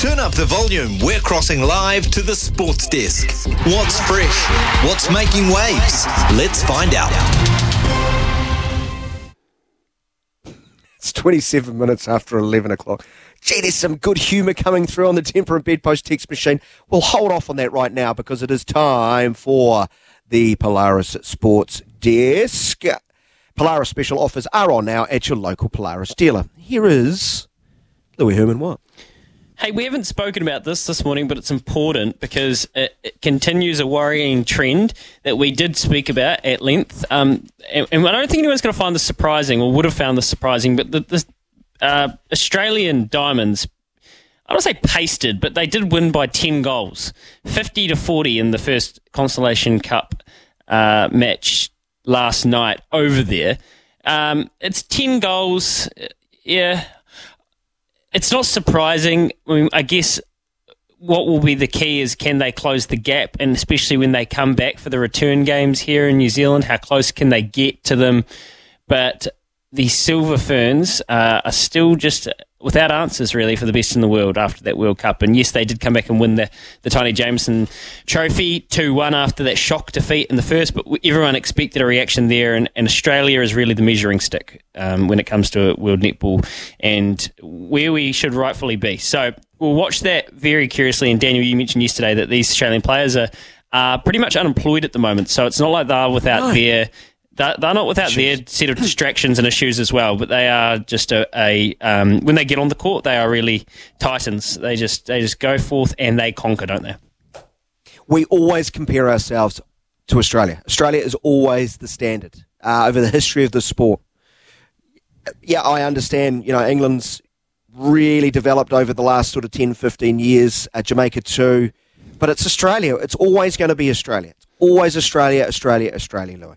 Turn up the volume. We're crossing live to the sports desk. What's fresh? What's making waves? Let's find out. It's 27 minutes after 11 o'clock. Gee, there's some good humour coming through on the Temperate Bedpost text machine. We'll hold off on that right now because it is time for the Polaris Sports Desk. Polaris special offers are on now at your local Polaris dealer. Here is Louis Herman Watt. Hey, we haven't spoken about this this morning, but it's important because it, it continues a worrying trend that we did speak about at length. Um, and, and, I don't think anyone's going to find this surprising or would have found this surprising, but the, the uh, Australian Diamonds, I don't say pasted, but they did win by 10 goals, 50 to 40 in the first Constellation Cup uh, match last night over there. Um, it's 10 goals. Yeah, it's not surprising. I, mean, I guess what will be the key is can they close the gap, and especially when they come back for the return games here in New Zealand, how close can they get to them? But the Silver Ferns uh, are still just without answers really for the best in the world after that World Cup. And yes, they did come back and win the, the Taini Jamison Trophy 2 1 after that shock defeat in the first, but everyone expected a reaction there. And, and Australia is really the measuring stick um, when it comes to World Netball and where we should rightfully be. So we'll watch that very curiously. And Daniel, you mentioned yesterday that these Australian players are. are pretty much unemployed at the moment, so it's not like they're without no. their they're, they're not without their set of distractions and issues as well, but they are just a, a um, when they get on the court, they are really titans. They just they just go forth and they conquer, don't they? We always compare ourselves to Australia. Australia is always the standard uh, over the history of the sport. Yeah, I understand. You know, England's really developed over the last sort of 10, 15 years. Uh, Jamaica too, but it's Australia. It's always going to be Australia. It's always Australia, Australia, Australia, Louis.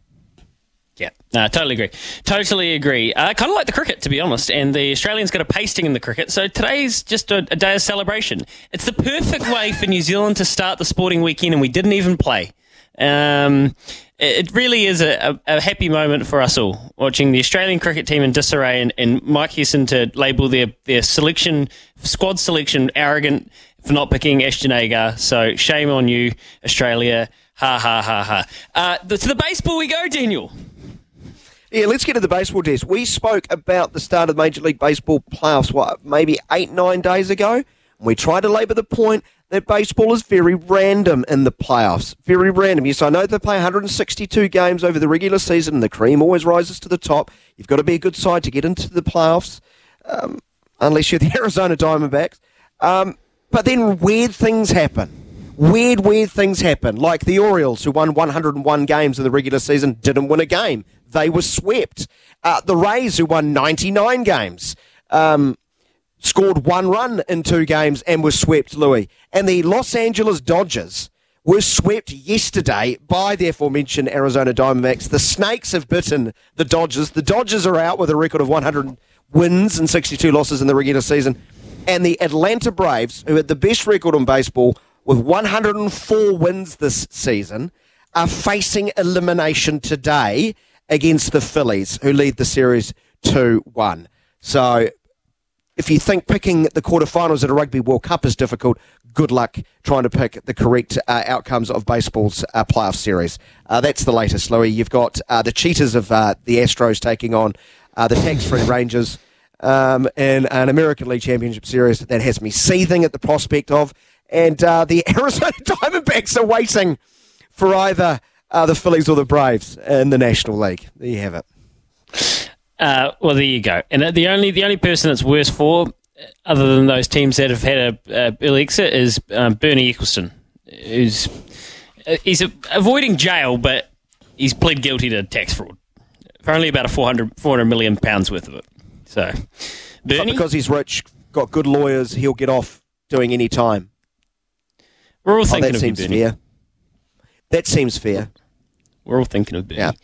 Yeah, no, totally agree. Totally agree. Uh, kind of like the cricket, to be honest. And the Australians got a pasting in the cricket, so today's just a, a, day of celebration. It's the perfect way for New Zealand to start the sporting weekend, and we didn't even play. Um, it really is a, a, happy moment for us all watching the Australian cricket team in disarray and, and Mike Hesson to label their, their selection, squad selection, arrogant for not picking Ashton Agar. So shame on you, Australia. Ha ha ha ha. Uh, to the baseball we go, Daniel. Yeah, let's get to the baseball desk. We spoke about the start of Major League Baseball playoffs, what, maybe eight, nine days ago? We tried to labour the point that baseball is very random in the playoffs. Very random. Yes, I know they play 162 games over the regular season, and the cream always rises to the top. You've got to be a good side to get into the playoffs, um, unless you're the Arizona Diamondbacks. Um, but then weird things happen. Weird, weird things happen. Like the Orioles, who won 101 games in the regular season, didn't win a game they were swept. Uh, the Rays, who won 99 games, um, scored one run in two games and were swept, Louis. And the Los Angeles Dodgers were swept yesterday by the aforementioned Arizona Diamondbacks. The Snakes have bitten the Dodgers. The Dodgers are out with a record of 100 wins and 62 losses in the regular season. And the Atlanta Braves, who had the best record in baseball with 104 wins this season, are facing elimination today against the Phillies, who lead the series 2 1. So if you think picking the quarterfinals at a Rugby World Cup is difficult, good luck trying to pick the correct uh, outcomes of baseball's uh, playoff series. Uh, that's the latest, Louis. You've got uh, the cheaters of uh, the Astros taking on uh, the tax-free Rangers um, in an American League Championship series that has me seething at the prospect of. And the Arizona Diamondbacks are waiting for either uh, the Phillies or the Braves in the National League. There you have it. Uh, well, there you go. And the only the only person that's worse for, other than those teams that have had a, a early exit, is um, Bernie Ecclestone, who's uh, he's avoiding jail, but he's pled guilty to tax fraud for only about a 400, 400 million pounds worth of it. So, Bernie, because he's rich. got good lawyers, he'll get off doing any time. We're all Oh, that of you, seems Bernie. fair. That seems fair. We're all thinking of Bernie. Yeah.